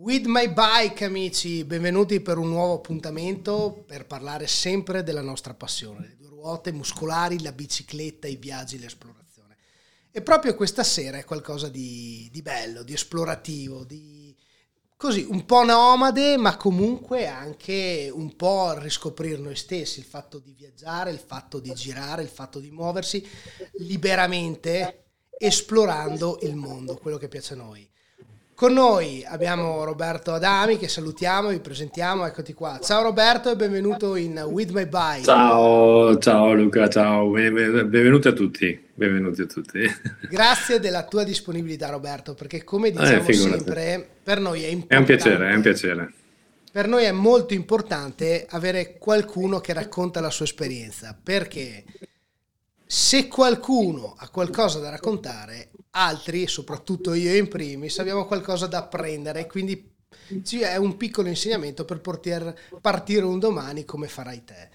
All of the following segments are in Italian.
With My Bike, amici, benvenuti per un nuovo appuntamento per parlare sempre della nostra passione, le due ruote muscolari, la bicicletta, i viaggi, l'esplorazione. E proprio questa sera è qualcosa di, di bello, di esplorativo, di così un po' nomade, ma comunque anche un po' riscoprire noi stessi, il fatto di viaggiare, il fatto di girare, il fatto di muoversi liberamente, esplorando il mondo, quello che piace a noi. Con noi abbiamo Roberto Adami che salutiamo, vi presentiamo, eccoti qua. Ciao Roberto e benvenuto in With My Bike. Ciao, ciao Luca, ciao, benvenuti a tutti, benvenuti a tutti. Grazie della tua disponibilità Roberto, perché come eh, diciamo eh, sempre, per noi è importante. È un piacere, è un piacere. Per noi è molto importante avere qualcuno che racconta la sua esperienza, perché se qualcuno ha qualcosa da raccontare, altri, soprattutto io in primis, abbiamo qualcosa da apprendere, quindi è un piccolo insegnamento per poter partire un domani come farai te.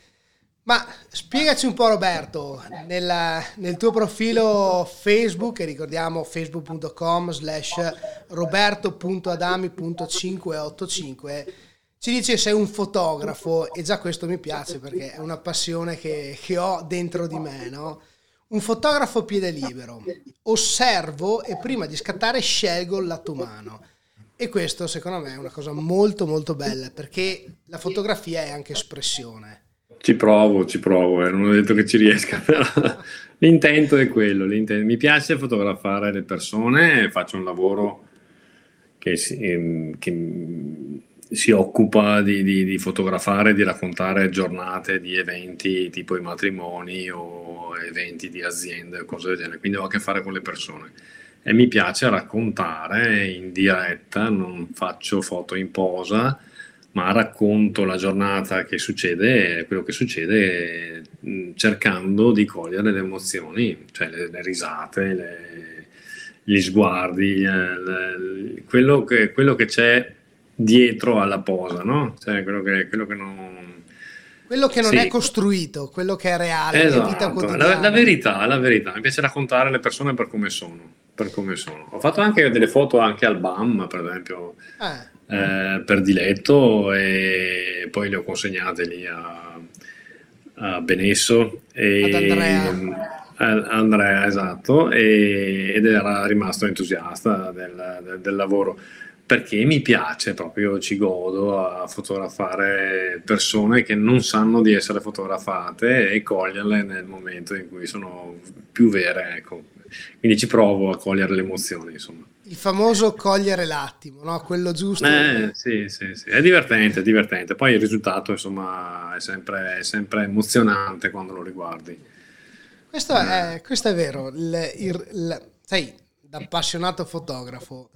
Ma spiegaci un po' Roberto, nella, nel tuo profilo Facebook, che ricordiamo facebook.com slash roberto.adami.585, ci dice sei un fotografo e già questo mi piace perché è una passione che, che ho dentro di me, no? Un fotografo a piede libero. Osservo e prima di scattare scelgo il lato umano. E questo secondo me è una cosa molto molto bella perché la fotografia è anche espressione. Ci provo, ci provo, eh. non ho detto che ci riesca, però l'intento è quello. L'intento. Mi piace fotografare le persone, faccio un lavoro che, ehm, che si occupa di, di, di, fotografare, di raccontare giornate di eventi tipo i matrimoni o eventi di aziende, cose del genere, quindi ho a che fare con le persone. E mi piace raccontare in diretta, non faccio foto in posa, ma racconto la giornata che succede, quello che succede, cercando di cogliere le emozioni, cioè le, le risate, le, gli sguardi, le, quello, che, quello che c'è dietro alla posa, no? Cioè quello che, quello che non... Quello che non sì. è costruito, quello che è reale, esatto. quotidiana. La, la, verità, la verità. Mi piace raccontare le persone per come sono. Per come sono. Ho fatto anche delle foto anche al BAM, per esempio, eh. Eh, per diletto e poi le ho consegnate lì a, a Benesso. E, Ad Andrea. Andrea, esatto, e, ed era rimasto entusiasta del, del, del lavoro perché mi piace proprio, ci godo a fotografare persone che non sanno di essere fotografate e coglierle nel momento in cui sono più vere, ecco. Quindi ci provo a cogliere le emozioni, insomma. Il famoso cogliere l'attimo, no? Quello giusto. Eh, sì, sì, sì, è divertente, è divertente. Poi il risultato, insomma, è sempre, è sempre emozionante quando lo riguardi. Questo è, questo è vero. Il, il, il, sai, da appassionato fotografo,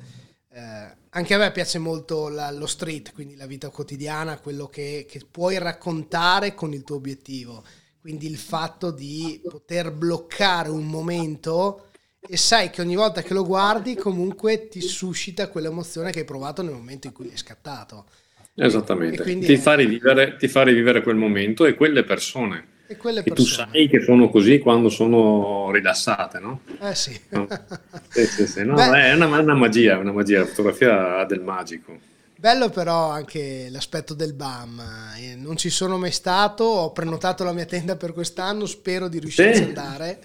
eh, anche a me piace molto la, lo street, quindi la vita quotidiana, quello che, che, puoi raccontare con il tuo obiettivo. Quindi il fatto di poter bloccare un momento e sai che ogni volta che lo guardi comunque ti suscita quell'emozione che hai provato nel momento in cui l'hai scattato. Esattamente, ti, fa rivivere, ti fa rivivere quel momento e quelle persone e che tu sai che sono così quando sono rilassate, no? Eh sì. No? sì, sì, sì. No, è una, una magia, una magia, la fotografia ha del magico. Bello però anche l'aspetto del BAM, eh, non ci sono mai stato, ho prenotato la mia tenda per quest'anno, spero di riuscire sì. ad andare.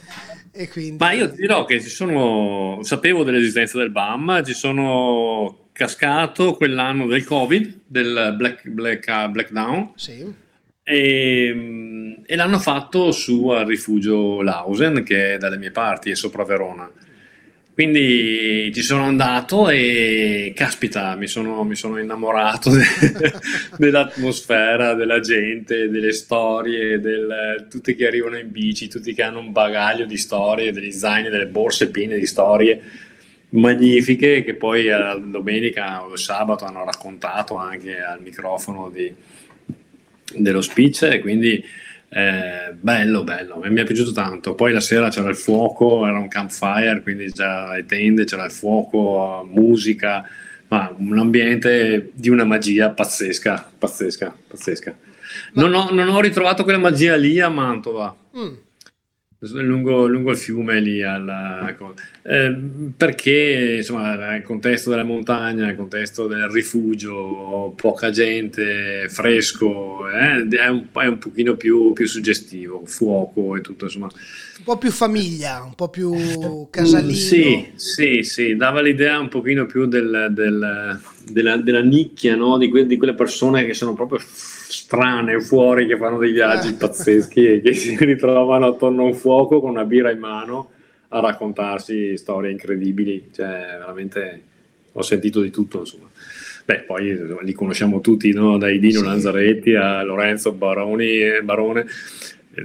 E quindi... Ma io ti dirò che ci sono, sapevo dell'esistenza del BAM, ci sono cascato quell'anno del Covid, del Black, Black, Black Down. Sì e, ehm, e, l'hanno fatto su al rifugio Lausen, che è dalle mie parti, è sopra Verona. Quindi ci sono andato e caspita, mi sono, mi sono innamorato de, dell'atmosfera, della gente, delle storie, del, tutti che arrivano in bici, tutti che hanno un bagaglio di storie, degli zaini, delle borse piene di storie magnifiche che poi la domenica o il sabato hanno raccontato anche al microfono di, dello speech e quindi eh, bello, bello, mi è piaciuto tanto. Poi la sera c'era il fuoco, era un campfire, quindi c'era le tende, c'era il fuoco, musica, ma un ambiente di una magia pazzesca, pazzesca, pazzesca. Non, ho, non ho ritrovato quella magia lì a Mantova. Mm. Lungo, lungo, il fiume lì alla, ecco. eh, perché insomma il contesto della montagna il contesto del rifugio poca gente fresco eh, è, un, è un pochino più, più, suggestivo fuoco e tutto insomma un po' più famiglia un po' più casalino sì sì sì dava l'idea un pochino più del, del, della, della, nicchia no? di, que, di quelle persone che sono proprio strane fuori che fanno dei viaggi eh. pazzeschi e che si ritrovano attorno a un fuoco con una birra in mano a raccontarsi storie incredibili. Cioè, veramente ho sentito di tutto, insomma. Beh, poi li conosciamo tutti, no? dai Dino sì. Lanzaretti a Lorenzo Baroni, Barone,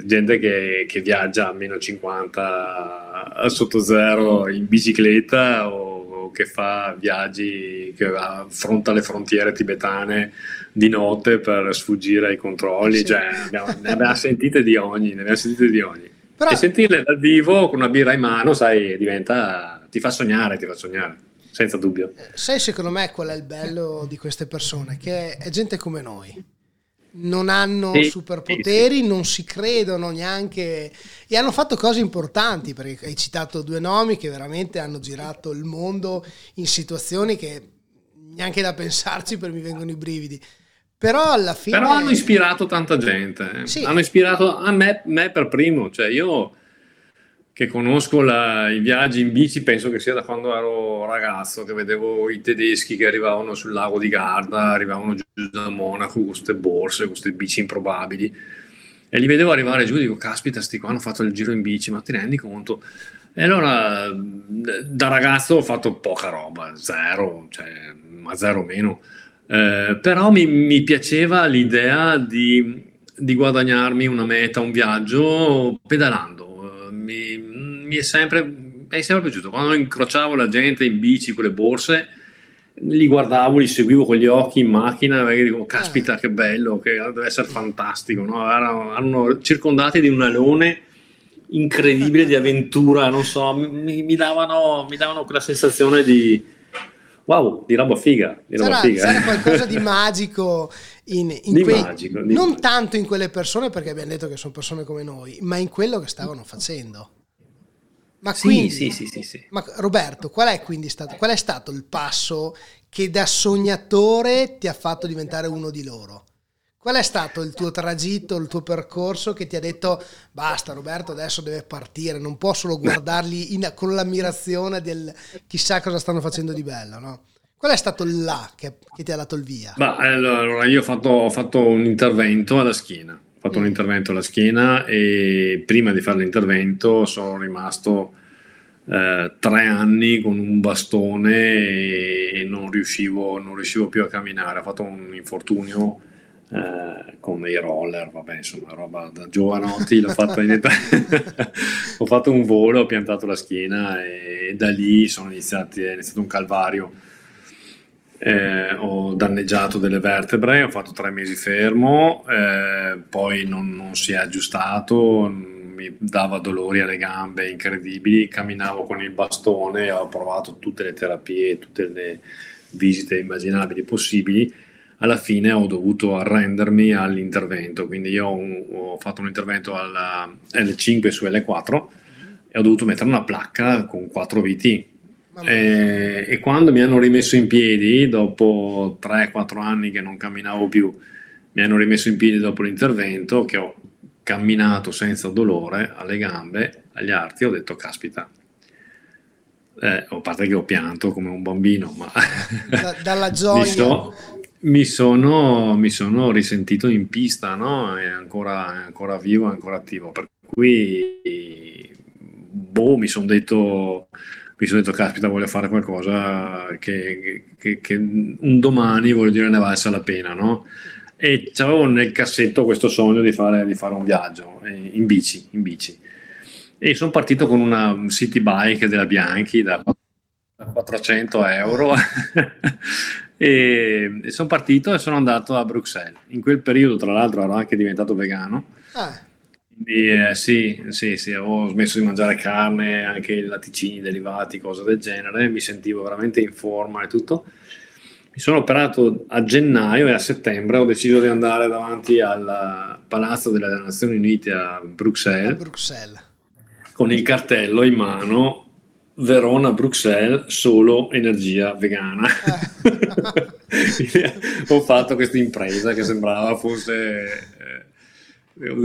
gente che, che, viaggia a meno 50 sotto zero in bicicletta o, che fa viaggi, che affronta le frontiere tibetane di notte per sfuggire ai controlli, sì. cioè, abbiamo, ne abbiamo sentite di ogni, ne abbiamo sentite di ogni. Però... E sentirle dal vivo con una birra in mano, sai, diventa, ti fa sognare, ti fa sognare, senza dubbio. Eh, sai, secondo me qual è il bello di queste persone? Che è gente come noi. Non hanno sì, superpoteri, sì, sì. non si credono neanche e hanno fatto cose importanti perché hai citato due nomi che veramente hanno girato il mondo in situazioni che neanche da pensarci per mi vengono i brividi. Però alla fine... Però hanno ispirato tanta gente. Eh. Sì. Hanno ispirato a me, me, per primo. Cioè io che conosco la, i viaggi in bici, penso che sia da quando ero ragazzo, che vedevo i tedeschi che arrivavano sul lago di Garda, arrivavano giù da Monaco con queste borse, con queste bici improbabili. E li vedevo arrivare giù e dico, caspita, sti qua hanno fatto il giro in bici, ma ti rendi conto? E allora da ragazzo ho fatto poca roba, zero, cioè, ma zero meno eh, però mi, mi, piaceva l'idea di, di, guadagnarmi una meta, un viaggio pedalando. Eh, mi, mi, è sempre, mi è sempre piaciuto. Quando incrociavo la gente in bici con le borse, li guardavo, li seguivo con gli occhi in macchina e dico, caspita che bello, che deve essere fantastico. No? Erano, erano circondati di un alone incredibile di avventura, non so, mi, mi, davano, mi davano quella sensazione di wow, di roba figa. Di roba sarà, figa. sarà qualcosa di magico, in, in quei, magico non magico. tanto in quelle persone perché abbiamo detto che sono persone come noi, ma in quello che stavano facendo. Ma sì, quindi, sì, sì, sì, sì. Ma Roberto, qual è quindi stato, qual è stato il passo che da sognatore ti ha fatto diventare uno di loro? Qual è stato il tuo tragitto, il tuo percorso che ti ha detto basta Roberto adesso deve partire, non può solo guardarli in, con l'ammirazione del chissà cosa stanno facendo di bello, no? Qual è stato il là che, che ti ha dato il via? Bah, allora, io ho fatto, ho fatto, un intervento alla schiena, ho fatto mm. un intervento alla schiena e prima di fare l'intervento sono rimasto eh, tre anni con un bastone e non riuscivo, non riuscivo più a camminare, ho fatto un infortunio eh, con i roller, vabbè, insomma, roba da giovanotti, l'ho fatta in età. ho fatto un volo, ho piantato la schiena e da lì sono iniziati, è iniziato un calvario. Eh, ho danneggiato delle vertebre, ho fatto tre mesi fermo, eh, poi non, non, si è aggiustato, mi dava dolori alle gambe incredibili, camminavo con il bastone, ho provato tutte le terapie, tutte le visite immaginabili possibili alla fine ho dovuto arrendermi all'intervento, quindi io ho, ho fatto un intervento alla L5 su L4 e ho dovuto mettere una placca con 4 VT. E, e, quando mi hanno rimesso in piedi, dopo 3-4 anni che non camminavo più, mi hanno rimesso in piedi dopo l'intervento, che ho camminato senza dolore alle gambe, agli arti, ho detto caspita, eh, a parte che ho pianto come un bambino, ma da, dalla gioia. mi, so, mi sono, mi sono risentito in pista, no? È ancora, è ancora vivo, è ancora attivo. Per cui, boh, mi sono detto, mi sono detto, caspita, voglio fare qualcosa che, che, che un domani, voglio dire, ne valsa la pena, no? E avevo nel cassetto questo sogno di fare, di fare un viaggio eh, in bici, in bici. E sono partito con una city bike della Bianchi da 400 euro e, e sono partito e sono andato a Bruxelles. In quel periodo, tra l'altro, ero anche diventato vegano. Ah. Quindi, eh, sì, sì, sì, avevo smesso di mangiare carne, anche latticini derivati, cose del genere. Mi sentivo veramente in forma e tutto. Mi sono operato a gennaio e a settembre ho deciso di andare davanti al Palazzo delle Nazioni Unite a Bruxelles. A Bruxelles con il cartello in mano Verona-Bruxelles solo energia vegana. Ho fatto questa impresa che sembrava fosse eh,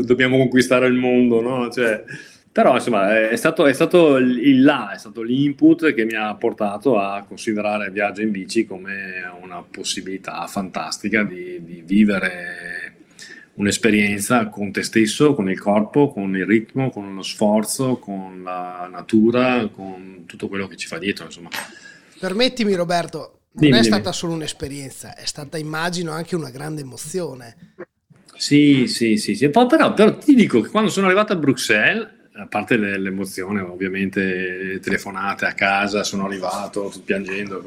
dobbiamo conquistare il mondo, no? Cioè, però insomma è stato, è stato il là, è stato l'input che mi ha portato a considerare il viaggio in bici come una possibilità fantastica di, di vivere un'esperienza con te stesso, con il corpo, con il ritmo, con lo sforzo, con la natura, con tutto quello che ci fa dietro. Insomma. Permettimi Roberto, non dimmi, è stata dimmi. solo un'esperienza, è stata immagino anche una grande emozione. Sì, sì, sì, sì. Poi, però, però ti dico che quando sono arrivato a Bruxelles a parte l'emozione, ovviamente telefonate a casa, sono arrivato piangendo,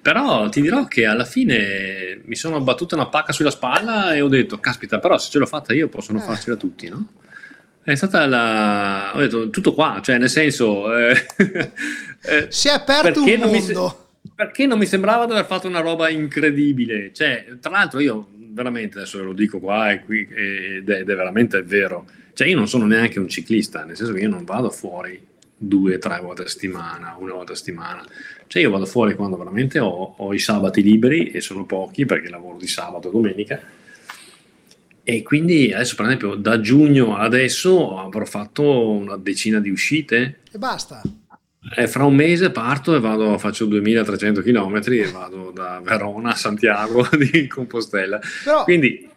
però ti dirò che alla fine mi sono battuta una pacca sulla spalla e ho detto, caspita, però se ce l'ho fatta io possono eh. farcela tutti, no? È stata la... ho detto tutto qua, cioè nel senso... Eh, eh, si è aperto un mondo. Mi, perché non mi sembrava di aver fatto una roba incredibile, cioè tra l'altro io veramente adesso lo dico qua e qui ed è, ed è veramente vero cioè io non sono neanche un ciclista, nel senso che io non vado fuori due, tre volte a settimana, una volta a settimana. Cioè io vado fuori quando veramente ho, ho i sabati liberi e sono pochi perché lavoro di sabato e domenica. E quindi adesso per esempio da giugno adesso avrò fatto una decina di uscite. E basta. E fra un mese parto e vado, faccio 2300 km e vado da Verona a Santiago di Compostela. Però, Quindi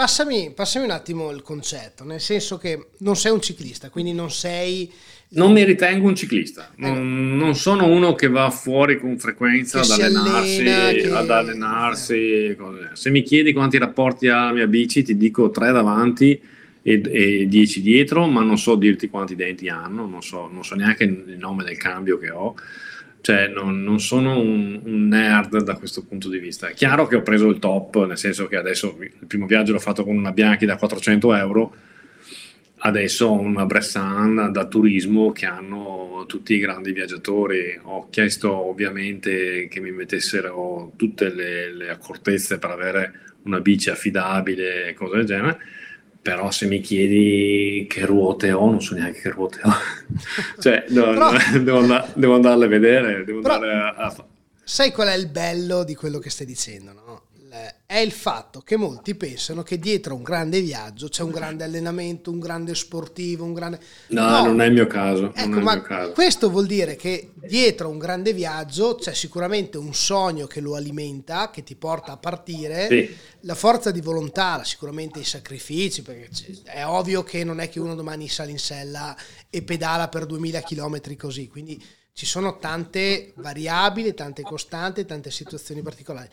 Passami, passami, un attimo il concetto, nel senso che non sei un ciclista, quindi non sei... Non mi ritengo un ciclista, non, eh. non sono uno che va fuori con frequenza ad allenarsi, allena, che... ad allenarsi. Eh. Se mi chiedi quanti rapporti ha la mia bici, ti dico tre davanti e, e dieci dietro, ma non so dirti quanti denti hanno, non so, non so neanche il nome del cambio che ho cioè non, non sono un, un, nerd da questo punto di vista. È chiaro che ho preso il top, nel senso che adesso il primo viaggio l'ho fatto con una Bianchi da 400 euro, adesso ho una Bressan da turismo che hanno tutti i grandi viaggiatori. Ho chiesto ovviamente che mi mettessero tutte le, le accortezze per avere una bici affidabile e cose del genere però se mi chiedi che ruote ho, non so neanche che ruote ho. cioè, no, però, devo, andare, devo, andarle a vedere, devo andare a, a... Sai qual è il bello di quello che stai dicendo, no? È il fatto che molti pensano che dietro un grande viaggio c'è un grande allenamento, un grande sportivo, un grande... No, no. non è il mio caso. Ecco, ma mio caso. questo vuol dire che dietro un grande viaggio c'è sicuramente un sogno che lo alimenta, che ti porta a partire, sì. la forza di volontà, sicuramente i sacrifici, perché è ovvio che non è che uno domani sale in sella e pedala per 2000 km così, quindi ci sono tante variabili, tante costanti, tante situazioni particolari.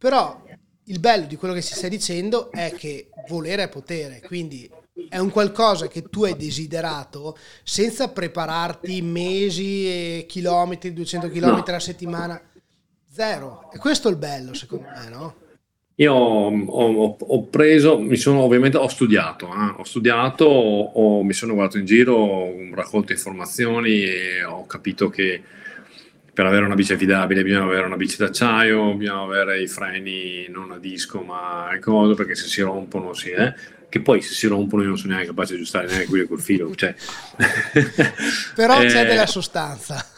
Però il bello di quello che si sta dicendo è che volere è potere, quindi è un qualcosa che tu hai desiderato senza prepararti mesi e chilometri, 200 km no. a settimana, zero. E questo è il bello secondo me, no? Io ho, ho, ho preso, mi sono ovviamente, ho studiato, eh? ho studiato, ho, mi sono guardato in giro, ho raccolto informazioni e ho capito che per avere una bici affidabile bisogna avere una bici d'acciaio, bisogna avere i freni non a disco ma a coso perché se si rompono sì, eh? che poi se si rompono io non sono neanche capace di aggiustare neanche quelli col filo. Cioè. Però eh, c'è della sostanza.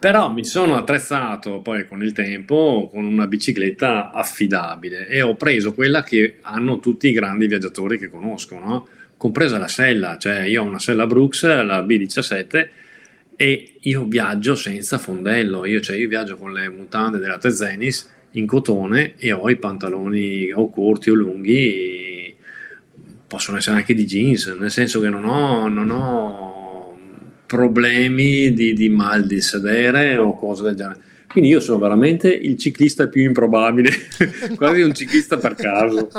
però mi sono attrezzato poi con il tempo con una bicicletta affidabile e ho preso quella che hanno tutti i grandi viaggiatori che conosco, no? compresa la sella, cioè io ho una sella Brooks, la B17 e io viaggio senza fondello, io, cioè io viaggio con le mutande della Tezenis in cotone e ho i pantaloni o corti o lunghi, possono essere anche di jeans, nel senso che non ho, non ho problemi di, di mal di sedere o cose del genere. Quindi io sono veramente il ciclista più improbabile, quasi un ciclista per caso.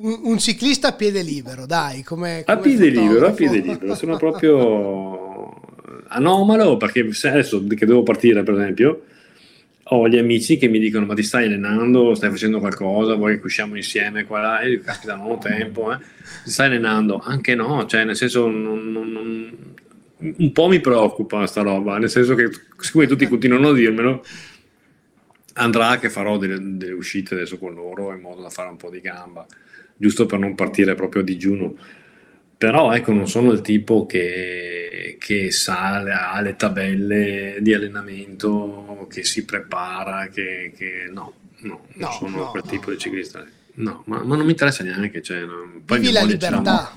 un, un, ciclista a piede libero, dai, come, a piede libero, a piede libero, sono proprio anomalo perché adesso che devo partire, per esempio, ho gli amici che mi dicono: Ma ti stai allenando? Stai facendo qualcosa? Vuoi che usciamo insieme qua? Là? E io, caspita, non ho tempo, eh. Ti stai allenando? Anche no, cioè, nel senso, non, non, un po' mi preoccupa sta roba, nel senso che, siccome tutti continuano a dirmelo, andrà che farò delle, delle uscite adesso con loro in modo da fare un po' di gamba giusto per non partire proprio a digiuno. però ecco, non sono il tipo che, che sa, ha le tabelle di allenamento, che si prepara, che, che no, no, non sono no, quel no. tipo di ciclista. No, ma, ma, non mi interessa neanche. Cioè, no, Vivi la libertà.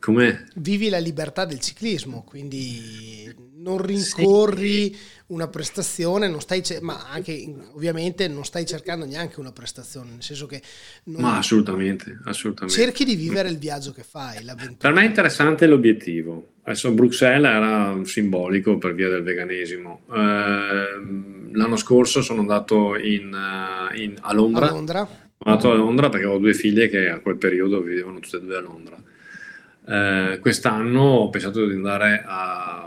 Com'è? Vivi la libertà del ciclismo, quindi non rincorri sì. una prestazione, non stai, ma anche ovviamente non stai cercando neanche una prestazione, nel senso che... ma assolutamente, assolutamente. Cerchi di vivere il viaggio che fai. L'avventura. Per me è interessante l'obiettivo. Adesso Bruxelles era simbolico per via del veganesimo. Eh, l'anno scorso sono andato in, eh, in, a Londra. A Londra. Sono andato a Londra perché avevo due figlie che a quel periodo vivevano tutte e due a Londra. Eh, quest'anno ho pensato di andare a,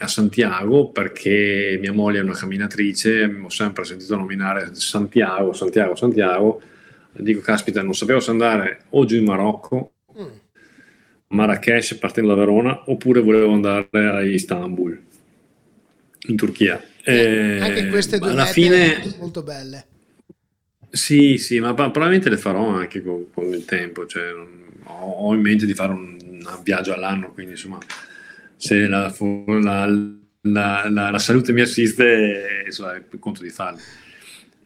a Santiago perché mia moglie è una camminatrice, ho sempre sentito nominare Santiago, Santiago, Santiago. Dico, caspita, non sapevo se andare o giù in Marocco, mm. Marrakesh partendo da Verona, oppure volevo andare a Istanbul, in Turchia. Eh, anche queste due alla fine molto belle. Sì, sì, ma probabilmente le farò anche con, con il tempo. Cioè, ho, ho, in mente di fare un, un viaggio all'anno, quindi insomma se la, la, la, la salute mi assiste, insomma, conto di farlo.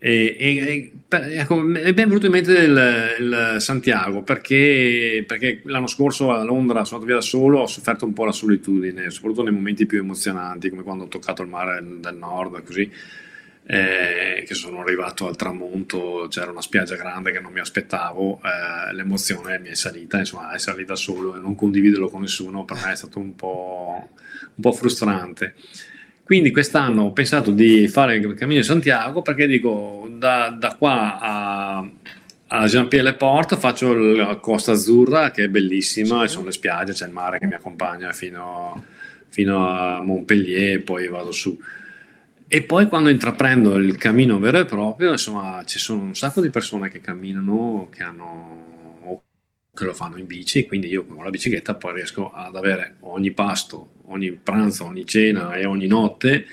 E, e, ecco, è ben venuto in mente il, il Santiago perché, perché, l'anno scorso a Londra sono andato via da solo, ho sofferto un po' la solitudine, soprattutto nei momenti più emozionanti, come quando ho toccato il mare del nord, così eh, che sono arrivato al tramonto, c'era una spiaggia grande che non mi aspettavo, eh, l'emozione mi è salita, insomma lì da solo e non condividerlo con nessuno per me è stato un po', un po frustrante. Quindi quest'anno ho pensato di fare il Cammino di Santiago perché dico da, da qua a, a Jean-Pierre-le-Port faccio la Costa Azzurra che è bellissima sì. sono le spiagge, c'è il mare che mi accompagna fino, fino a Montpellier e poi vado su. E poi quando intraprendo il cammino vero e proprio, insomma, ci sono un sacco di persone che camminano, che hanno che lo fanno in bici, quindi io con la bicicletta poi riesco ad avere ogni pasto, ogni pranzo, ogni cena e ogni notte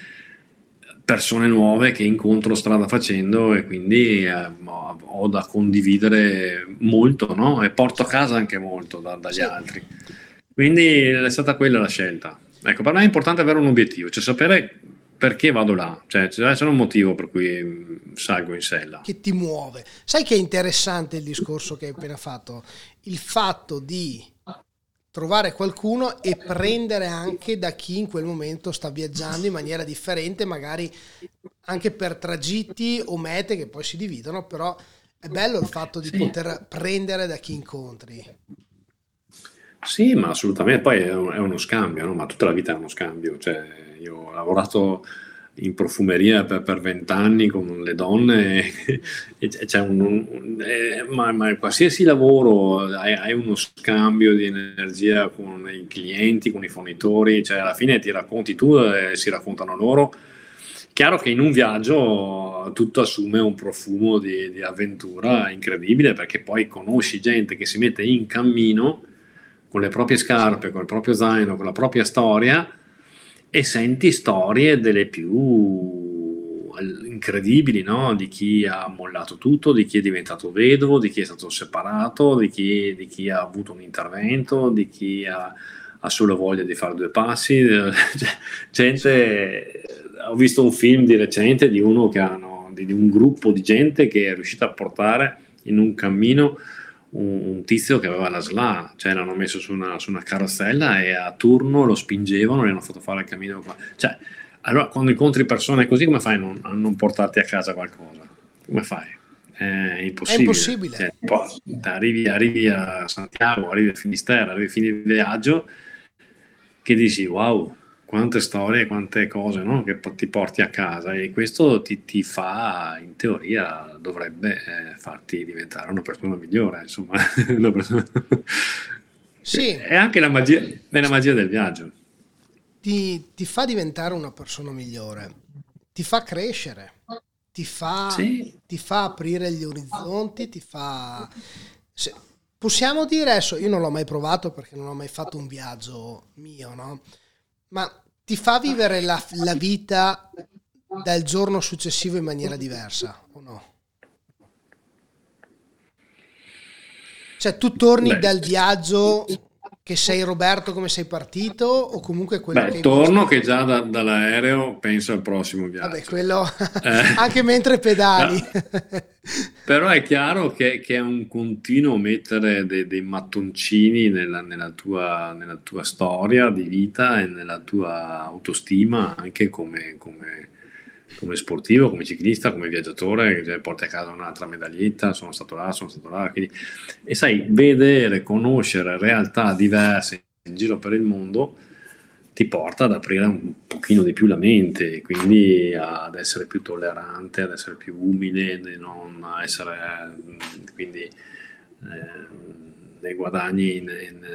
persone nuove che incontro strada facendo e quindi eh, ho da condividere molto no? e porto a casa anche molto da, dagli sì. altri. Quindi è stata quella la scelta. Ecco, per me è importante avere un obiettivo, cioè sapere perché vado là? Cioè, c'è un motivo per cui mm, salgo in sella. Che ti muove. Sai che è interessante il discorso che hai appena fatto? Il fatto di trovare qualcuno e prendere anche da chi in quel momento sta viaggiando in maniera differente, magari anche per tragitti o mete che poi si dividono, però è bello il fatto di sì. poter prendere da chi incontri. Sì, ma assolutamente, poi è, uno scambio, no? ma tutta la vita è uno scambio, cioè io ho lavorato in profumeria per vent'anni con le donne, e c'è un, un ma, ma, qualsiasi lavoro hai, hai, uno scambio di energia con i clienti, con i fornitori, cioè alla fine ti racconti tu e si raccontano loro. Chiaro che in un viaggio tutto assume un profumo di, di avventura incredibile perché poi conosci gente che si mette in cammino con le proprie scarpe, con il proprio zaino, con la propria storia e senti storie delle più incredibili, no? di chi ha mollato tutto, di chi è diventato vedovo, di chi è stato separato, di chi, di chi ha avuto un intervento, di chi ha, ha, solo voglia di fare due passi. Cioè, gente, ho visto un film di recente di, uno che hanno, di, di un gruppo di gente che è riuscito a portare in un cammino un, un, tizio che aveva la SLA, cioè l'hanno messo su una, su una carrozzella e a turno lo spingevano e hanno fatto fare il cammino. Cioè, allora quando incontri persone così, come fai a non, a non portarti a casa qualcosa? Come fai? È impossibile. È impossibile. Cioè, arrivi, arrivi, a Santiago, arrivi a Finisterre, arrivi a fine viaggio, che dici wow, quante storie, quante cose no? che ti porti a casa e questo ti, ti fa, in teoria, dovrebbe eh, farti diventare una persona migliore, insomma. sì. È anche la magia, è la magia del viaggio. Ti, ti, fa diventare una persona migliore, ti fa crescere, ti fa, sì. ti fa aprire gli orizzonti, ti fa... Se, possiamo dire adesso, io non l'ho mai provato perché non ho mai fatto un viaggio mio, no? Ma ti fa vivere la, la vita dal giorno successivo in maniera diversa o no? Cioè tu torni Beh. dal viaggio che sei Roberto come sei partito o comunque quello Beh, che torno che già da, dall'aereo penso al prossimo viaggio. Vabbè, quello eh. anche mentre pedali. Però è chiaro che, che, è un continuo mettere dei, dei mattoncini nella, nella, tua, nella, tua, storia di vita e nella tua autostima anche come, come come sportivo, come ciclista, come viaggiatore, che porti a casa un'altra medaglietta, sono stato là, sono stato là. Quindi... E sai, vedere, conoscere realtà diverse in giro per il mondo ti porta ad aprire un pochino di più la mente, quindi ad essere più tollerante, ad essere più umile, non essere quindi eh, nei guadagni in, in,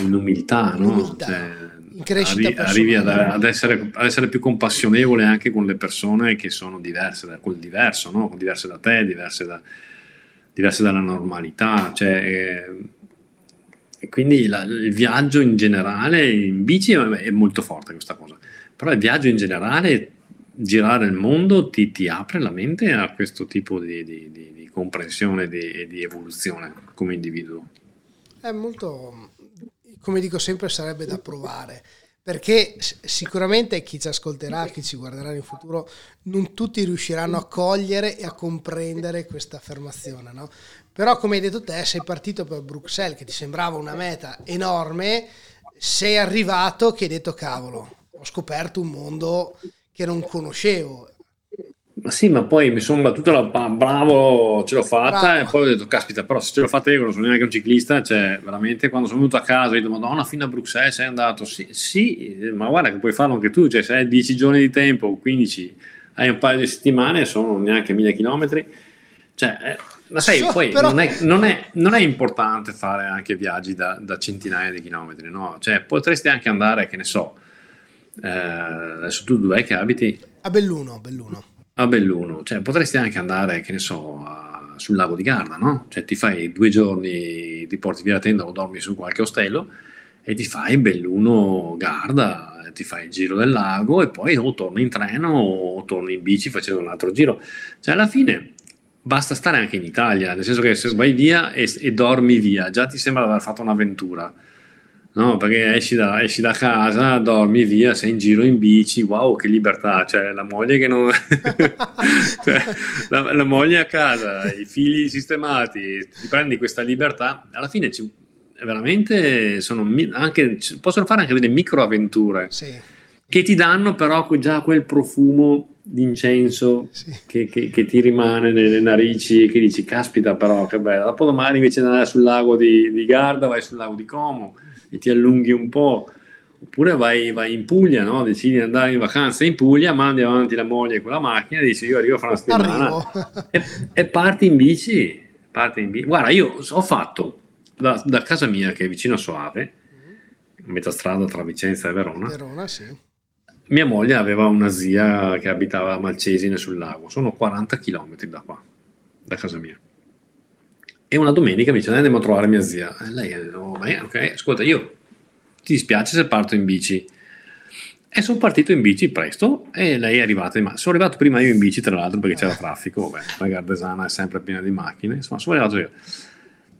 in umiltà, no? umiltà. Cioè, in crescita arri- arrivi ad, ad, essere, ad, essere, più compassionevole anche con le persone che sono diverse, da, quel diverso, no? diverse da te, diverse, da, diverse dalla normalità. Cioè, eh, e quindi la, il viaggio in generale, in bici è molto forte questa cosa, però il viaggio in generale, girare il mondo ti, ti apre la mente a questo tipo di, di, di, di comprensione e di evoluzione come individuo. È molto, come dico sempre, sarebbe da provare. Perché sicuramente chi ci ascolterà, chi ci guarderà in futuro, non tutti riusciranno a cogliere e a comprendere questa affermazione. No? Però, come hai detto te, sei partito per Bruxelles, che ti sembrava una meta enorme, sei arrivato che hai detto, cavolo, ho scoperto un mondo che non conoscevo ma sì, ma poi mi sono battuto la bravo, ce l'ho fatta bravo. e poi ho detto, caspita, però se ce l'ho fatta io, non sono neanche un ciclista, cioè veramente quando sono venuto a casa ho detto, madonna, fino a Bruxelles sei andato, sì, sì, ma guarda che puoi farlo anche tu, cioè se hai 10 giorni di tempo, 15, hai un paio di settimane, sono neanche 1000 chilometri, cioè, eh, ma sai, so, poi però... non, è, non, è, non, è, importante fare anche viaggi da, da, centinaia di chilometri, no? Cioè, potresti anche andare, che ne so, eh, adesso tu dov'è che abiti? A Belluno, Belluno a Belluno, cioè potresti anche andare, che ne so, a, sul lago di Garda, no? Cioè ti fai due giorni, ti porti via la tenda o dormi su qualche ostello e ti fai Belluno Garda, ti fai il giro del lago e poi o torni in treno o torni in bici facendo un altro giro. Cioè alla fine basta stare anche in Italia, nel senso che se vai via e, e dormi via, già ti sembra di aver fatto un'avventura No, perché esci da, esci da, casa, dormi via, sei in giro in bici, wow, che libertà, cioè la moglie che non... cioè, la, la, moglie a casa, i figli sistemati, ti prendi questa libertà, alla fine ci, veramente sono anche, possono fare anche delle microavventure sì. che ti danno però già quel profumo d'incenso sì. che, che, che, ti rimane nelle narici che dici, caspita però che bello, dopo domani invece di andare sul lago di, di Garda vai sul lago di Como e ti allunghi un po', oppure vai, vai in Puglia, no? decidi di andare in vacanza in Puglia, mandi avanti la moglie con la macchina e dici io arrivo fra una settimana e, e, parti in bici, parti in bici. Guarda, io ho fatto da, da casa mia che è vicino a Soave, a metà strada tra Vicenza e Verona, Verona sì. mia moglie aveva una zia che abitava a Malcesine sul lago, sono 40 km da qua, da casa mia. E una domenica mi dice andiamo a trovare mia zia. E lei ha detto, oh, ok, ascolta, io ti dispiace se parto in bici. E sono partito in bici presto e lei è arrivata in. Sono arrivato prima io in bici, tra l'altro, perché c'era traffico. Vabbè, la Gardesana è sempre piena di macchine. Insomma, sono arrivato io.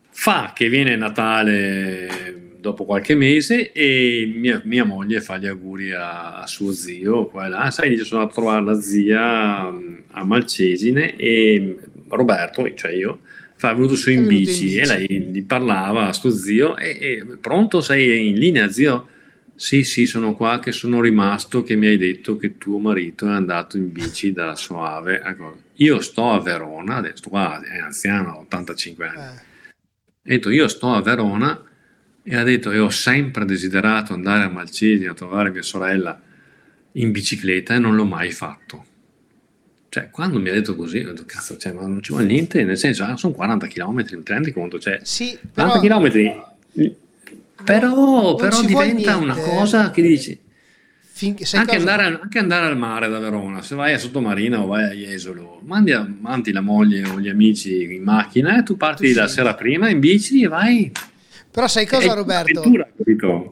Fa che viene Natale dopo qualche mese e mia, mia moglie fa gli auguri a, a, suo zio. Qua e là. Sai, dice, sono a trovare la zia mm, a Malcesine e Roberto, cioè io, fa, venuto su in bici, e lei gli parlava a sto zio e, e, pronto sei in linea zio? Sì, sì, sono qua che sono rimasto che mi hai detto che tuo marito è andato in bici da Soave. Ecco, io sto a Verona, adesso qua è anziano, 85 anni. Eh. Ha detto io sto a Verona e ha detto e ho sempre desiderato andare a Malcesine a trovare mia sorella in bicicletta e non l'ho mai fatto. Cioè, quando mi ha detto così, ho detto, cazzo, cioè, ma non ci vuole niente, nel senso, ah, sono 40 km, ti rendi conto? Cioè, sì, però, 40 km, però, però diventa una cosa che dici, Finché, anche, andare, anche, andare, al mare da Verona, se vai a Sottomarina o vai a Jesolo, mandi avanti la moglie o gli amici in macchina e tu parti tu la sera prima in bici e vai. Però sai cosa, è Roberto?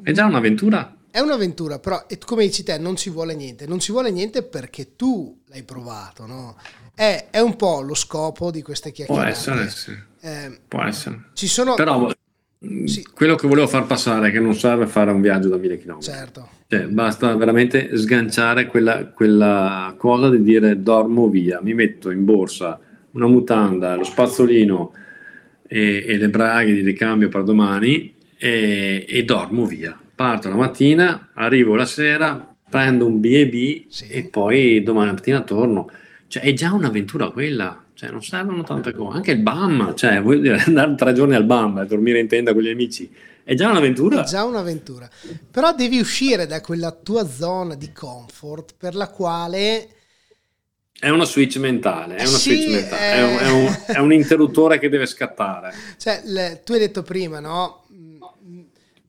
È già un'avventura è un'avventura, però come dici te, non ci vuole niente. Non ci vuole niente perché tu l'hai provato, no? È, è un po' lo scopo di queste chiacchierate. Può essere, sì. Eh, Può essere. Ci sono... Però sì. quello che volevo far passare è che non serve fare un viaggio da mille chilometri. Certo. Cioè, basta veramente sganciare quella, quella cosa di dire dormo via, mi metto in borsa una mutanda, lo spazzolino e, e le braghe di ricambio per domani e, e, dormo via. Parto la mattina, arrivo la sera, prendo un B&B sì. e poi domani mattina torno. Cioè, è già un'avventura quella cioè, non servono tante cose. Anche il BAM, cioè, vuol dire andare tre giorni al BAM e dormire in tenda con gli amici, è già un'avventura. È già un'avventura. Però devi uscire da quella tua zona di comfort per la quale... È una switch mentale, è, sì, switch mentale. È... È, un, è, un, è, un, interruttore che deve scattare. Cioè, le, tu hai detto prima, no?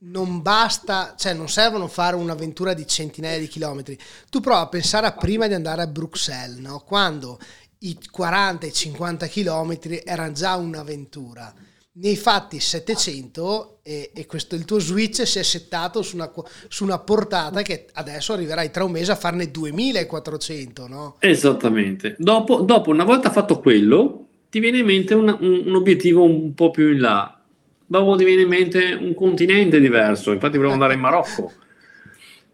Non basta, cioè non servono fare un'avventura di centinaia di chilometri. Tu prova a pensare a prima di andare a Bruxelles, no? quando i 40 e 50 km erano già un'avventura. Ne hai fatti 700 e, e, questo, il tuo switch si è settato su una, su una, portata che adesso arriverai tra un mese a farne 2400, no? Esattamente. Dopo, dopo una volta fatto quello, ti viene in mente un, un, un obiettivo un po' più in là. Dopo ti viene in mente un continente diverso. Infatti volevo andare in Marocco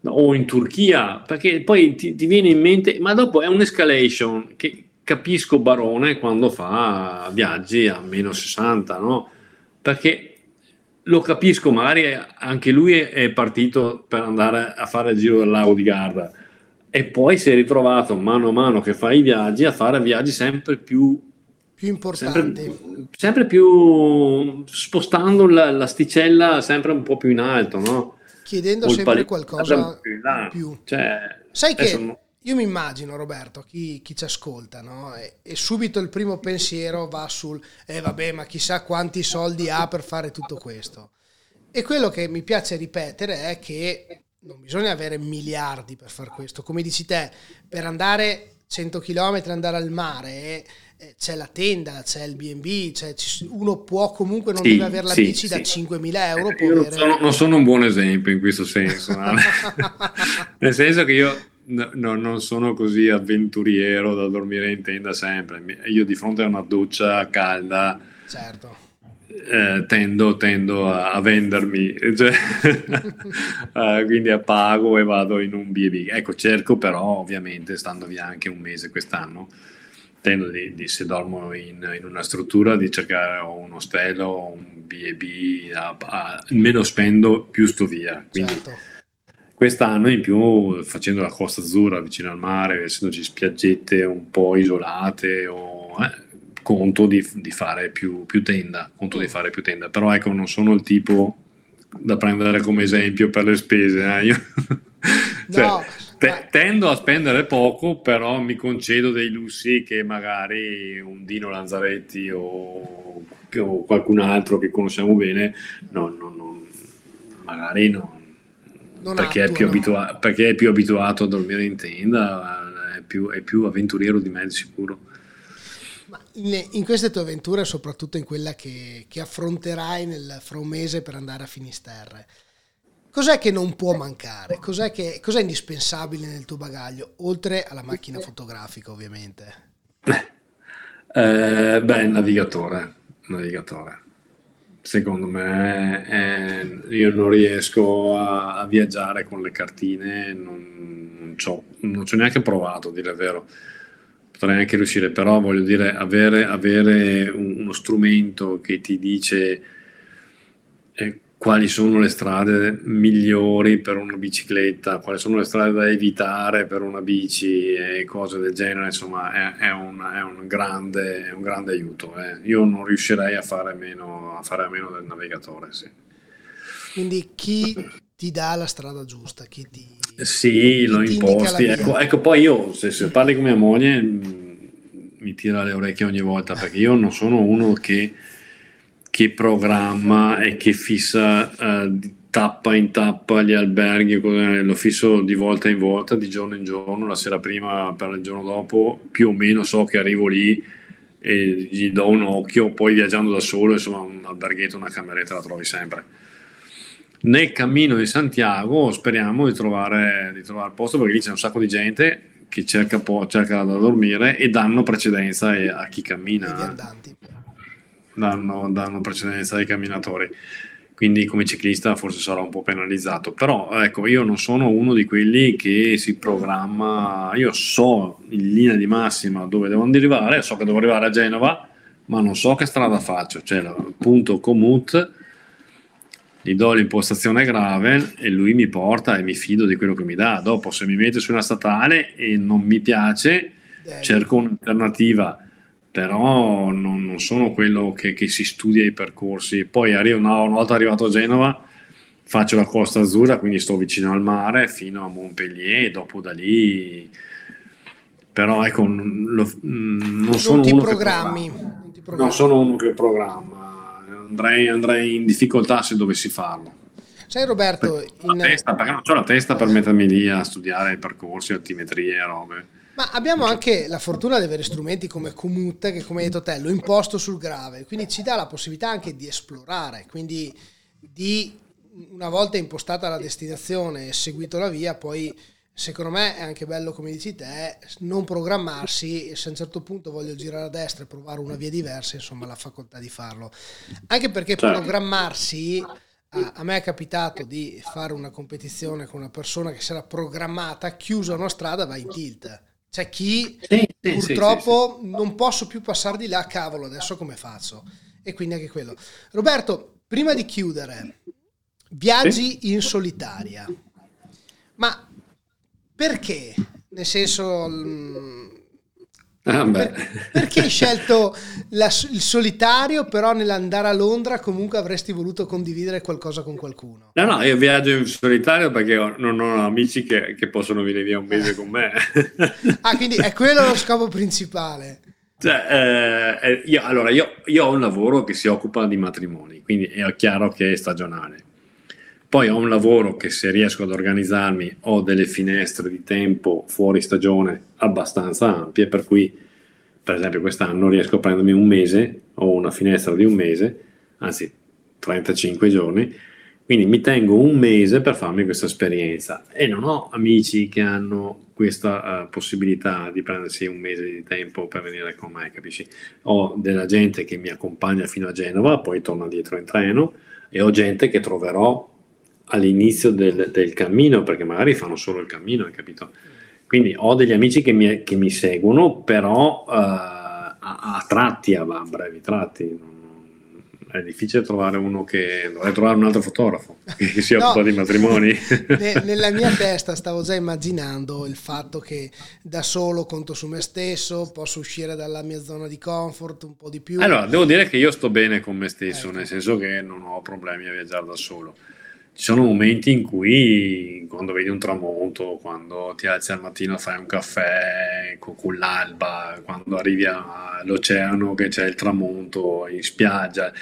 o in Turchia, perché poi ti, ti viene in mente, ma dopo è un'escalation che, capisco Barone quando fa viaggi a meno 60, no? Perché lo capisco, magari anche lui è partito per andare a fare il giro del lago di Garda e poi si è ritrovato mano a mano che fa i viaggi a fare viaggi sempre più più importanti sempre, sempre più spostando la, l'asticella sempre un po' più in alto no? chiedendo sempre qualcosa più, più. Cioè, sai che no io mi immagino, Roberto, chi, chi ci ascolta, no? e, e, subito il primo pensiero va sul, eh vabbè, ma chissà quanti soldi ha per fare tutto questo. E quello che mi piace ripetere è che non bisogna avere miliardi per fare questo. Come dici te, per andare 100 km, andare al mare, eh, c'è la tenda, c'è il B&B, cioè uno può comunque non sì, deve avere la sì, bici sì. da 5.000 euro. Io non sono, non sono, un buon esempio in questo senso, nel senso che io no, no, non sono così avventuriero da dormire in tenda sempre. Io di fronte a una doccia calda certo. eh, tendo, tendo a, a, vendermi, cioè, uh, quindi appago e vado in un B&B. Ecco, cerco però ovviamente, stando via anche un mese quest'anno, tendo di, di se dormo in, in, una struttura di cercare un ostello un B&B, a, a, meno spendo più sto via. Quindi, certo Quest'anno in più, facendo la Costa Azzurra vicino al mare, essendoci spiaggette un po' isolate, o, eh, conto di, di, fare più, più tenda, conto di mm. fare più tenda. Però ecco, non sono il tipo da prendere come esempio per le spese. Eh. Io cioè, no, te, tendo a spendere poco, però mi concedo dei lussi che magari un Dino Lanzaretti o, o qualcun altro che conosciamo bene, no, no, no, magari non perché, attua, è abitua- perché, è più abituato a dormire in tenda, è più, è più avventuriero di me di sicuro. In, in, queste tue avventure, soprattutto in quella che, che affronterai nel, fra un mese per andare a Finisterre, cos'è che non può mancare? Cos'è, che, cos'è indispensabile nel tuo bagaglio, oltre alla macchina fotografica ovviamente? Eh, beh, il navigatore, navigatore secondo me eh, io non riesco a, a, viaggiare con le cartine, non, non, non ci ho neanche provato, a dire il vero. Potrei anche riuscire, però voglio dire, avere, avere uno strumento che ti dice eh, quali sono le strade migliori per una bicicletta, quali sono le strade da evitare per una bici e cose del genere, insomma è, è, un, è un, grande, è un, grande, aiuto. Eh. Io non riuscirei a fare, meno, a fare a meno del navigatore. Sì. Quindi chi ti dà la strada giusta? Chi ti, sì, lo imposti. Ecco, ecco, poi io se, se parli con mia moglie mi tira le orecchie ogni volta perché io non sono uno che che programma e che fissa uh, tappa in tappa gli alberghi, lo fisso di volta in volta, di giorno in giorno, la sera prima per il giorno dopo, più o meno so che arrivo lì e gli do un occhio, poi viaggiando da solo, insomma un alberghetto, una cameretta la trovi sempre. Nel cammino di Santiago speriamo di trovare, di trovare posto perché lì c'è un sacco di gente che cerca, po- cerca da dormire e danno precedenza a chi cammina. Danno, danno precedenza ai camminatori. quindi come ciclista forse sarò un po' penalizzato, però ecco io non sono uno di quelli che si programma, io so in linea di massima dove devo arrivare, so che devo arrivare a Genova, ma non so che strada faccio, cioè punto commute, gli do l'impostazione grave e lui mi porta e mi fido di quello che mi dà, dopo se mi mette su una statale e non mi piace, cerco un'alternativa però non, non sono quello che, che, si studia i percorsi. Poi arrivo, una, una volta arrivato a Genova faccio la Costa Azzurra, quindi sto vicino al mare fino a Montpellier e dopo da lì... Però ecco, lo, non sono uno programmi. che programma. Non sono uno che programma, andrei, andrei in difficoltà se dovessi farlo. Sai Roberto, perché, in... testa, perché non ho la testa per mettermi lì a studiare i percorsi, altimetrie e robe. Ma abbiamo anche la fortuna di avere strumenti come Comut che come hai detto te lo imposto sul grave, quindi ci dà la possibilità anche di esplorare, quindi di una volta impostata la destinazione e seguito la via, poi secondo me è anche bello come dici te, non programmarsi e se a un certo punto voglio girare a destra e provare una via diversa, insomma la facoltà di farlo. Anche perché certo. programmarsi a, a, me è capitato di fare una competizione con una persona che si era programmata, chiusa una strada, va in tilt c'è chi sì, sì, purtroppo sì, non posso più passare di là, cavolo, adesso come faccio? E quindi anche quello. Roberto, prima di chiudere, viaggi in solitaria. Ma perché? Nel senso, Ah, per, perché hai scelto la, il solitario, però nell'andare a Londra comunque avresti voluto condividere qualcosa con qualcuno? No, no, io viaggio in solitario perché non ho amici che, che possono venire via un mese con me. ah, quindi è quello lo scopo principale. Cioè, eh, io, allora, io, io ho un lavoro che si occupa di matrimoni, quindi è chiaro che è stagionale. Poi ho un lavoro che se riesco ad organizzarmi ho delle finestre di tempo fuori stagione abbastanza ampie, per cui per esempio quest'anno riesco a prendermi un mese, ho una finestra di un mese, anzi 35 giorni, quindi mi tengo un mese per farmi questa esperienza e non ho amici che hanno questa uh, possibilità di prendersi un mese di tempo per venire con me, capisci? Ho della gente che mi accompagna fino a Genova, poi torna dietro in treno e ho gente che troverò all'inizio del, del, cammino, perché magari fanno solo il cammino, hai capito? Quindi ho degli amici che mi, che mi seguono, però uh, a, a, tratti, a, a brevi tratti. È difficile trovare uno che dovrei trovare un altro fotografo che si occupa no, di matrimoni. nella mia testa stavo già immaginando il fatto che da solo conto su me stesso, posso uscire dalla mia zona di comfort un po' di più. Allora, devo dire che io sto bene con me stesso, ecco. nel senso che non ho problemi a viaggiare da solo ci sono momenti in cui quando vedi un tramonto, quando ti alzi al mattino fai un caffè con, con l'alba, quando arrivi all'oceano che c'è il tramonto in spiaggia,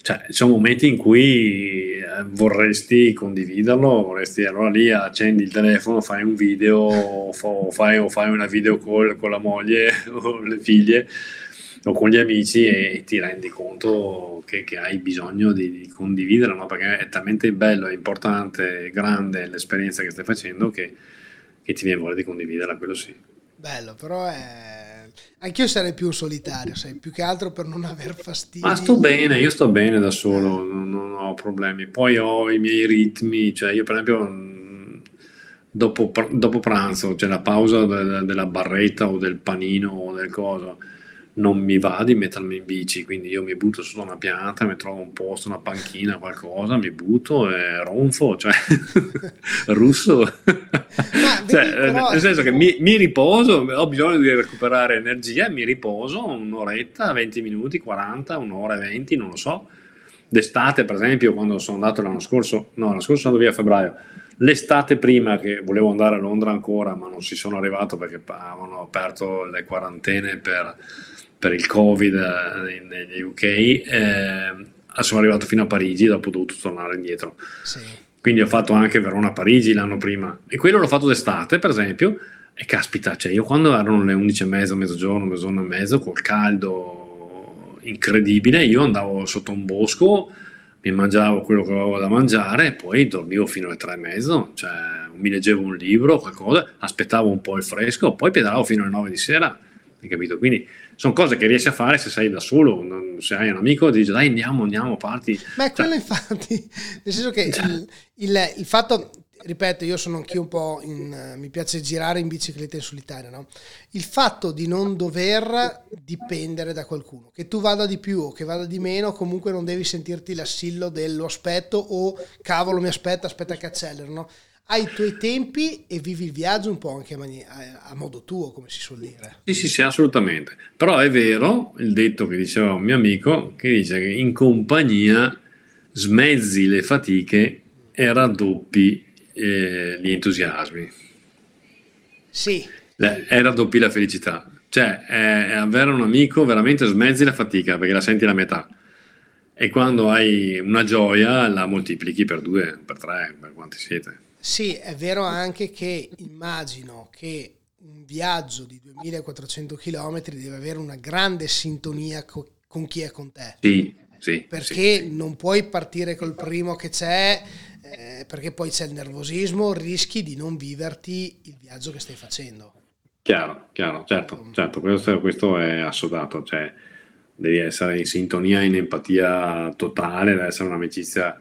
cioè ci sono momenti in cui eh, vorresti condividerlo, vorresti allora lì accendi il telefono, fai un video o fai, o fai una video call con la moglie o le figlie o con gli amici e, ti rendi conto che, che hai bisogno di, di condividere, no? perché è talmente bello, è importante, è grande l'esperienza che stai facendo che, che ti viene voglia di condividerla, quello sì. Bello, però è... Anch'io sarei più solitario, sai, più che altro per non aver fastidio. Ma sto bene, io sto bene da solo, non, non ho problemi. Poi ho i miei ritmi, cioè io per esempio dopo, dopo pranzo, cioè la pausa de, della barretta o del panino o del coso, non mi va di mettermi in bici, quindi io mi butto su una pianta, mi trovo un posto, una panchina, qualcosa, mi butto e ronfo, cioè russo. cioè, però... Nel senso che mi, mi, riposo, ho bisogno di recuperare energia, mi riposo un'oretta, 20 minuti, 40, un'ora e 20, non lo so. D'estate, per esempio, quando sono andato l'anno scorso, no, l'anno scorso sono andato via a febbraio, l'estate prima che volevo andare a Londra ancora, ma non si sono arrivato perché avevano aperto le quarantene per per il Covid eh, negli UK, eh, sono arrivato fino a Parigi e dopo ho dovuto tornare indietro. Sì. Quindi ho fatto anche Verona-Parigi l'anno prima e quello l'ho fatto d'estate, per esempio, e caspita, cioè io quando erano le 11 e mezzo, mezzogiorno, mezz'ora e mezzo, col caldo incredibile, io andavo sotto un bosco, mi mangiavo quello che avevo da mangiare e poi dormivo fino alle tre e mezzo, cioè mi leggevo un libro, qualcosa, aspettavo un po' il fresco, poi pedalavo fino alle 9 di sera hai capito? Quindi sono cose che riesci a fare se sei da solo, non, se hai un amico ti dice dai andiamo, andiamo, parti. Ma è quello cioè, infatti, nel senso che il, il, il fatto, ripeto, io sono anch'io un po', in, mi piace girare in bicicletta in solitaria, no? Il fatto di non dover dipendere da qualcuno, che tu vada di più o che vada di meno, comunque non devi sentirti l'assillo dello aspetto o cavolo mi aspetta, aspetta che accelero, no? Hai i tuoi tempi e vivi il viaggio un po' anche a, mani- a, modo tuo, come si suol dire. Sì, sì, sì, assolutamente. Però è vero il detto che diceva un mio amico, che dice che in compagnia smezzi le fatiche e raddoppi eh, gli entusiasmi. Sì. E raddoppi la felicità. Cioè, è, avere un amico veramente smezzi la fatica perché la senti la metà. E quando hai una gioia la moltiplichi per due, per tre, per quanti siete. Sì, è vero anche che immagino che un viaggio di 2400 km deve avere una grande sintonia co- con chi è con te. Sì, sì. Perché sì, non puoi partire col primo che c'è, eh, perché poi c'è il nervosismo, rischi di non viverti il viaggio che stai facendo. Chiaro, chiaro, certo, mm. certo, questo, questo è assodato, cioè devi essere in sintonia, in empatia totale, deve essere un'amicizia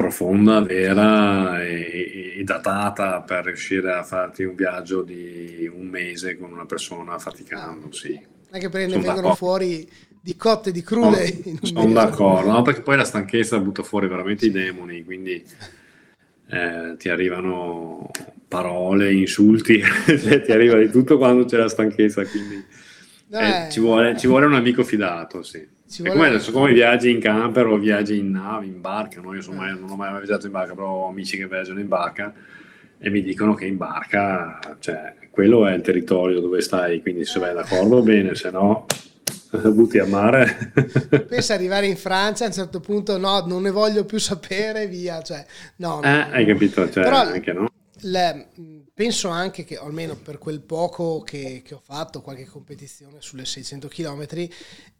profonda, vera e, e, datata per riuscire a farti un viaggio di un mese con una persona faticando, sì. Anche perché ne vengono d'accordo. fuori di cotte, di crude. Sono, sono d'accordo, no, perché poi la stanchezza butta fuori veramente i demoni, quindi eh, ti arrivano parole, insulti, ti arriva di tutto quando c'è la stanchezza, quindi eh, ci, vuole, ci vuole un amico fidato, sì. Ci è come adesso, come viaggi in camper o viaggi in nave, in barca, no? io mai, non ho mai viaggiato in barca, però ho amici che viaggiano in barca e mi dicono che in barca, cioè, quello è il territorio dove stai, quindi se vai d'accordo bene, se no butti a mare. Pensa arrivare in Francia a un certo punto, no, non ne voglio più sapere, via, cioè, no. Eh, no. hai capito, cioè, Però, anche no? Le, penso anche che, almeno per quel poco che, che, ho fatto, qualche competizione sulle 600 km,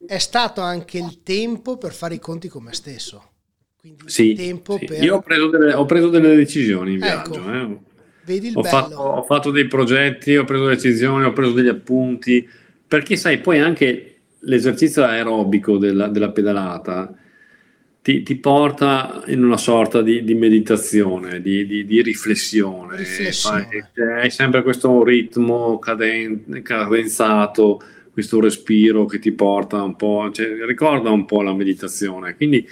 è stato anche il tempo per fare i conti con me stesso. Quindi sì, sì. Per... Io ho preso, delle, ho preso, delle, decisioni in ecco, viaggio. Eh. Vedi il ho bello. Fatto, ho fatto dei progetti, ho preso decisioni, ho preso degli appunti, perché sai, poi anche l'esercizio aerobico della, della pedalata ti, ti, porta in una sorta di, di meditazione, di, di, di riflessione. riflessione. hai sempre questo ritmo caden- cadenzato, questo respiro che ti porta un po', cioè, ricorda un po' la meditazione. Quindi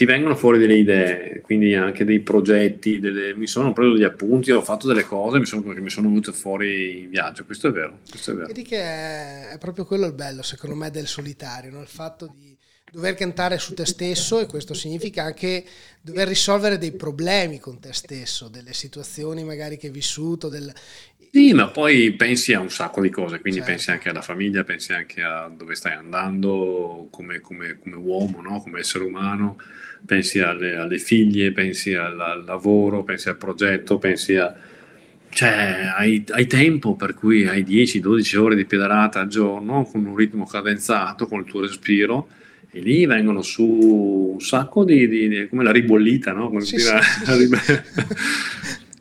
ti vengono fuori delle idee, quindi anche dei progetti, delle, mi sono preso degli appunti, ho fatto delle cose mi sono, che mi sono venute fuori in viaggio, questo è vero. Questo è vero. Vedi che è, è, proprio quello il bello, secondo me, del solitario, no? il fatto di dover cantare su te stesso e questo significa anche dover risolvere dei problemi con te stesso, delle situazioni magari che hai vissuto. Del... Sì, ma poi pensi a un sacco di cose, quindi certo. pensi anche alla famiglia, pensi anche a dove stai andando come, come, come uomo, no? come essere umano, pensi alle, alle figlie, pensi al, al, lavoro, pensi al progetto, pensi a... Cioè, hai, hai tempo per cui hai 10-12 ore di pedalata al giorno con un ritmo cadenzato, con il tuo respiro e lì vengono su un sacco di, di, di come la ribollita, no? Come sì, sì, sì.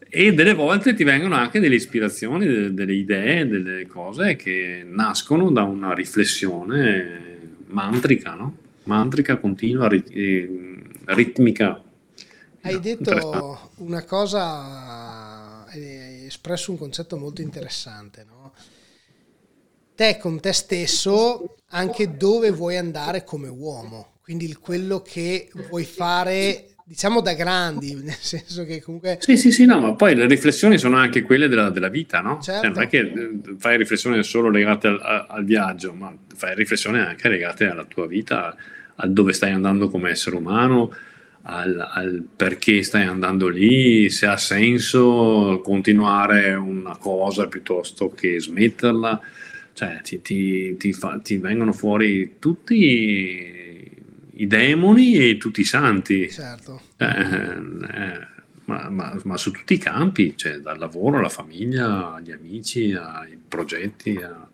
e delle volte ti vengono anche delle ispirazioni, delle, delle, idee, delle cose che nascono da una riflessione mantrica, no? Mantrica, continua, ritmica. Hai detto una cosa, hai espresso un concetto molto interessante, no? Te con te stesso anche dove vuoi andare come uomo, quindi quello che vuoi fare diciamo da grandi, nel senso che comunque... Sì, sì, sì, no, ma poi le riflessioni sono anche quelle della, della vita, no? Certo. Cioè, non è che eh, fai riflessioni solo legate al, al, viaggio, ma fai riflessioni anche legate alla tua vita, a dove stai andando come essere umano, al, al, perché stai andando lì, se ha senso continuare una cosa piuttosto che smetterla cioè ti, ti, ti, fa, ti vengono fuori tutti i demoni e tutti i santi. Certo. Eh, eh, ma, ma, ma, su tutti i campi, cioè dal lavoro alla famiglia, agli amici, ai progetti. A...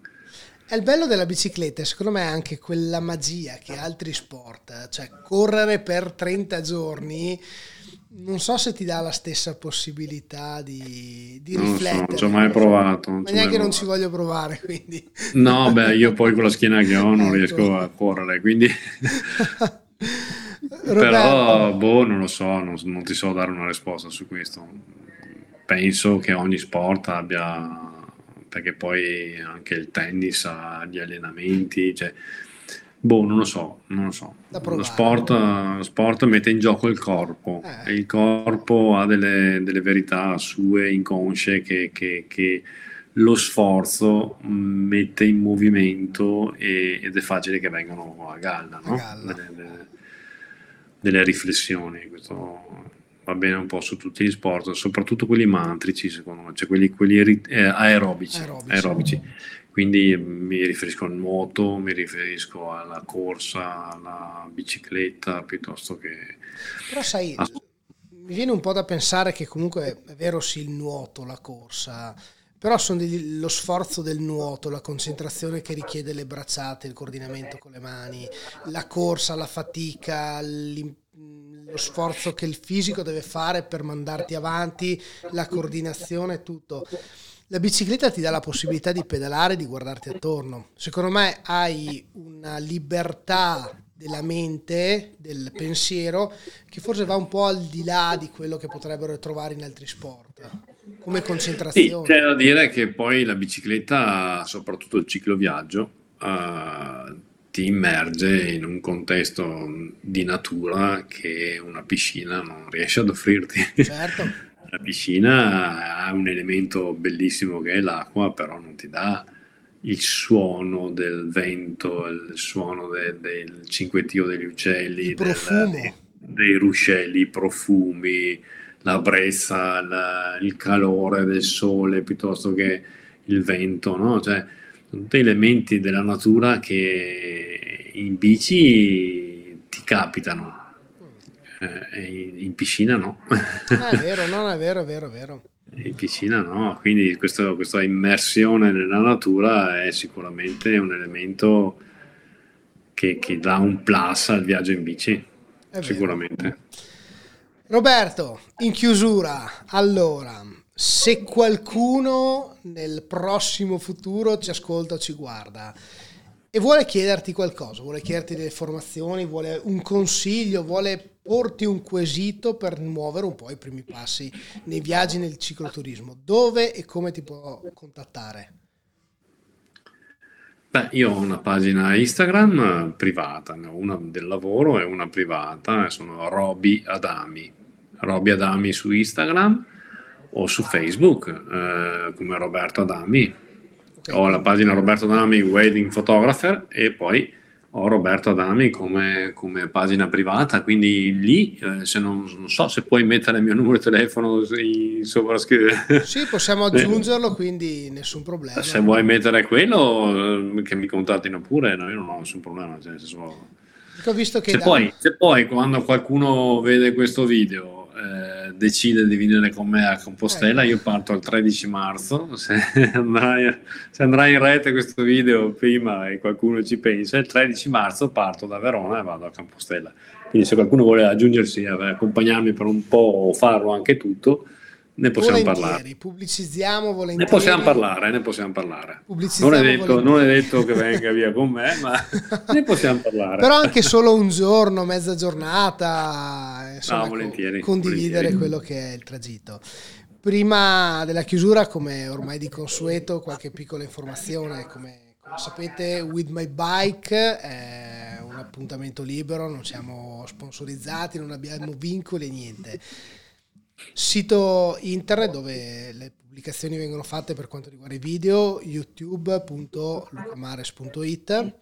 È il bello della bicicletta, secondo me è anche quella magia che altri sport, cioè correre per 30 giorni non so se ti dà la stessa possibilità di, di Non lo so, riflettere. non ci ho mai provato. non Ma neanche non ci voglio provare, quindi. No, beh, io poi con la schiena che ho non Ecco. riesco a correre, quindi... Roberto, Però, boh, non lo so, non, non ti so dare una risposta su questo. Penso che ogni sport abbia, perché poi anche il tennis ha gli allenamenti, cioè, boh, non lo so, non lo so. Lo sport, lo sport mette in gioco il corpo Eh. e il corpo ha delle, delle verità sue inconsce che, che- che lo sforzo mh, mette in movimento e- ed è facile che vengano a galla, no? A galla. Delle- delle- riflessioni. Questo va bene un po' su tutti gli sport, soprattutto quelli mantrici, secondo me, cioè quelli, quelli eh, aerobici, Aerobici. aerobici. Quindi mi riferisco al nuoto, mi riferisco alla corsa, alla bicicletta, piuttosto che... Però sai, Ah. mi viene un po' da pensare che comunque è vero sì il nuoto, la corsa, però sono degli- lo sforzo del nuoto, la concentrazione che richiede le bracciate, il coordinamento con le mani, la corsa, la fatica, lo sforzo che il fisico deve fare per mandarti avanti, la coordinazione, tutto. La bicicletta ti dà la possibilità di pedalare, di guardarti attorno. Secondo me hai una libertà della mente, del pensiero, che forse va un po' al di là di quello che potrebbero trovare in altri sport, come Sì, concentrazione. c'è da dire che poi la bicicletta, soprattutto il cicloviaggio, eh, ti immerge in un contesto di natura che una piscina non riesce ad offrirti. Certo, La piscina ha un elemento bellissimo che è l'acqua, però non ti dà il suono del vento, il suono de- del cinguettio degli uccelli, del- profumo. dei, dei ruscelli, i profumi, la brezza, la- il calore del sole piuttosto che il vento, no? Cioè, sono tutti elementi della natura che in bici ti capitano, in, in piscina no. Ah, è vero, non è vero, è vero, è vero. In piscina no, quindi questo- questa immersione nella natura è sicuramente un elemento che, che dà un plus al viaggio in bici, È vero. sicuramente. Roberto, in chiusura, allora, se qualcuno nel prossimo futuro ci ascolta o ci guarda e vuole chiederti qualcosa, vuole chiederti delle informazioni, vuole un consiglio, vuole porti un quesito per muovere un po' i primi passi nei viaggi nel cicloturismo, dove e come ti può contattare? Beh, io ho una pagina Instagram privata, ne ho una del lavoro e una privata, sono Roby Adami. Roby Adami su Instagram o su Facebook eh, come Roberto Adami. Ok? Ho la pagina Roberto Adami Wedding Photographer e poi ho Roberto Adami come, come pagina privata, quindi lì eh, se non, non so se puoi mettere il mio numero di telefono in sovrascrizione. Sì, possiamo aggiungerlo, quindi nessun problema. Se vuoi mettere quello, eh, che mi contattino pure, no, io non ho nessun problema. cioè, Ho visto che se, poi, se poi quando qualcuno vede questo video eh, decide di venire con me a Compostela, Ecco. io parto il 13 marzo. Se andrai, se andrai in rete questo video prima e qualcuno ci pensa, il 13 marzo parto da Verona e vado a Compostela. Quindi se qualcuno vuole aggiungersi, eh, accompagnarmi per un po' o farlo anche tutto, ne possiamo volentieri, parlare. pubblicizziamo Ne volentieri. possiamo parlare, ne possiamo parlare. Non è, detto, non è detto che venga via con me, ma ne possiamo parlare. Però anche solo un giorno, mezza giornata, insomma, No, volentieri, co- condividere volentieri. quello che è il tragitto. Prima della chiusura, come ormai di consueto, qualche piccola informazione. Come, come sapete, With My Bike è un appuntamento libero, non siamo sponsorizzati, non abbiamo vincoli e niente. Sito internet dove le pubblicazioni vengono fatte per quanto riguarda i video, youtube.lucamares.it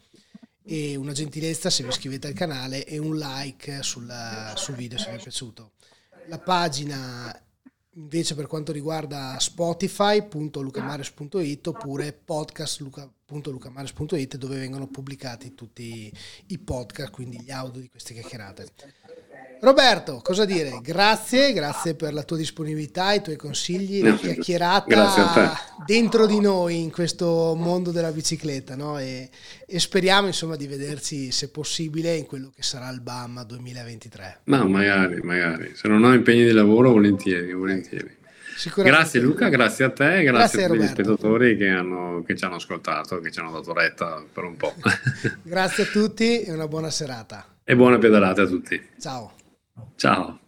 e una gentilezza se vi iscrivete al canale e un like sul, sul video se vi è piaciuto. La pagina invece per quanto riguarda spotify.lucamares.it oppure podcast.lucamares.it dove vengono pubblicati tutti i podcast, quindi gli audio di queste chiacchierate. Roberto, cosa dire? Grazie, grazie per la tua disponibilità, i tuoi consigli, la chiacchierata dentro di noi in questo mondo della bicicletta, no? e, e, speriamo insomma di vederci, se possibile, in quello che sarà il BAM 2023. Ma magari, magari, se non ho impegni di lavoro, volentieri, volentieri. Grazie Luca, grazie a te, grazie, grazie a tutti gli spettatori che, hanno, che ci hanno ascoltato, che ci hanno dato retta per un po'. grazie a tutti e una buona serata. E buona pedalata a tutti. Ciao. Ciao.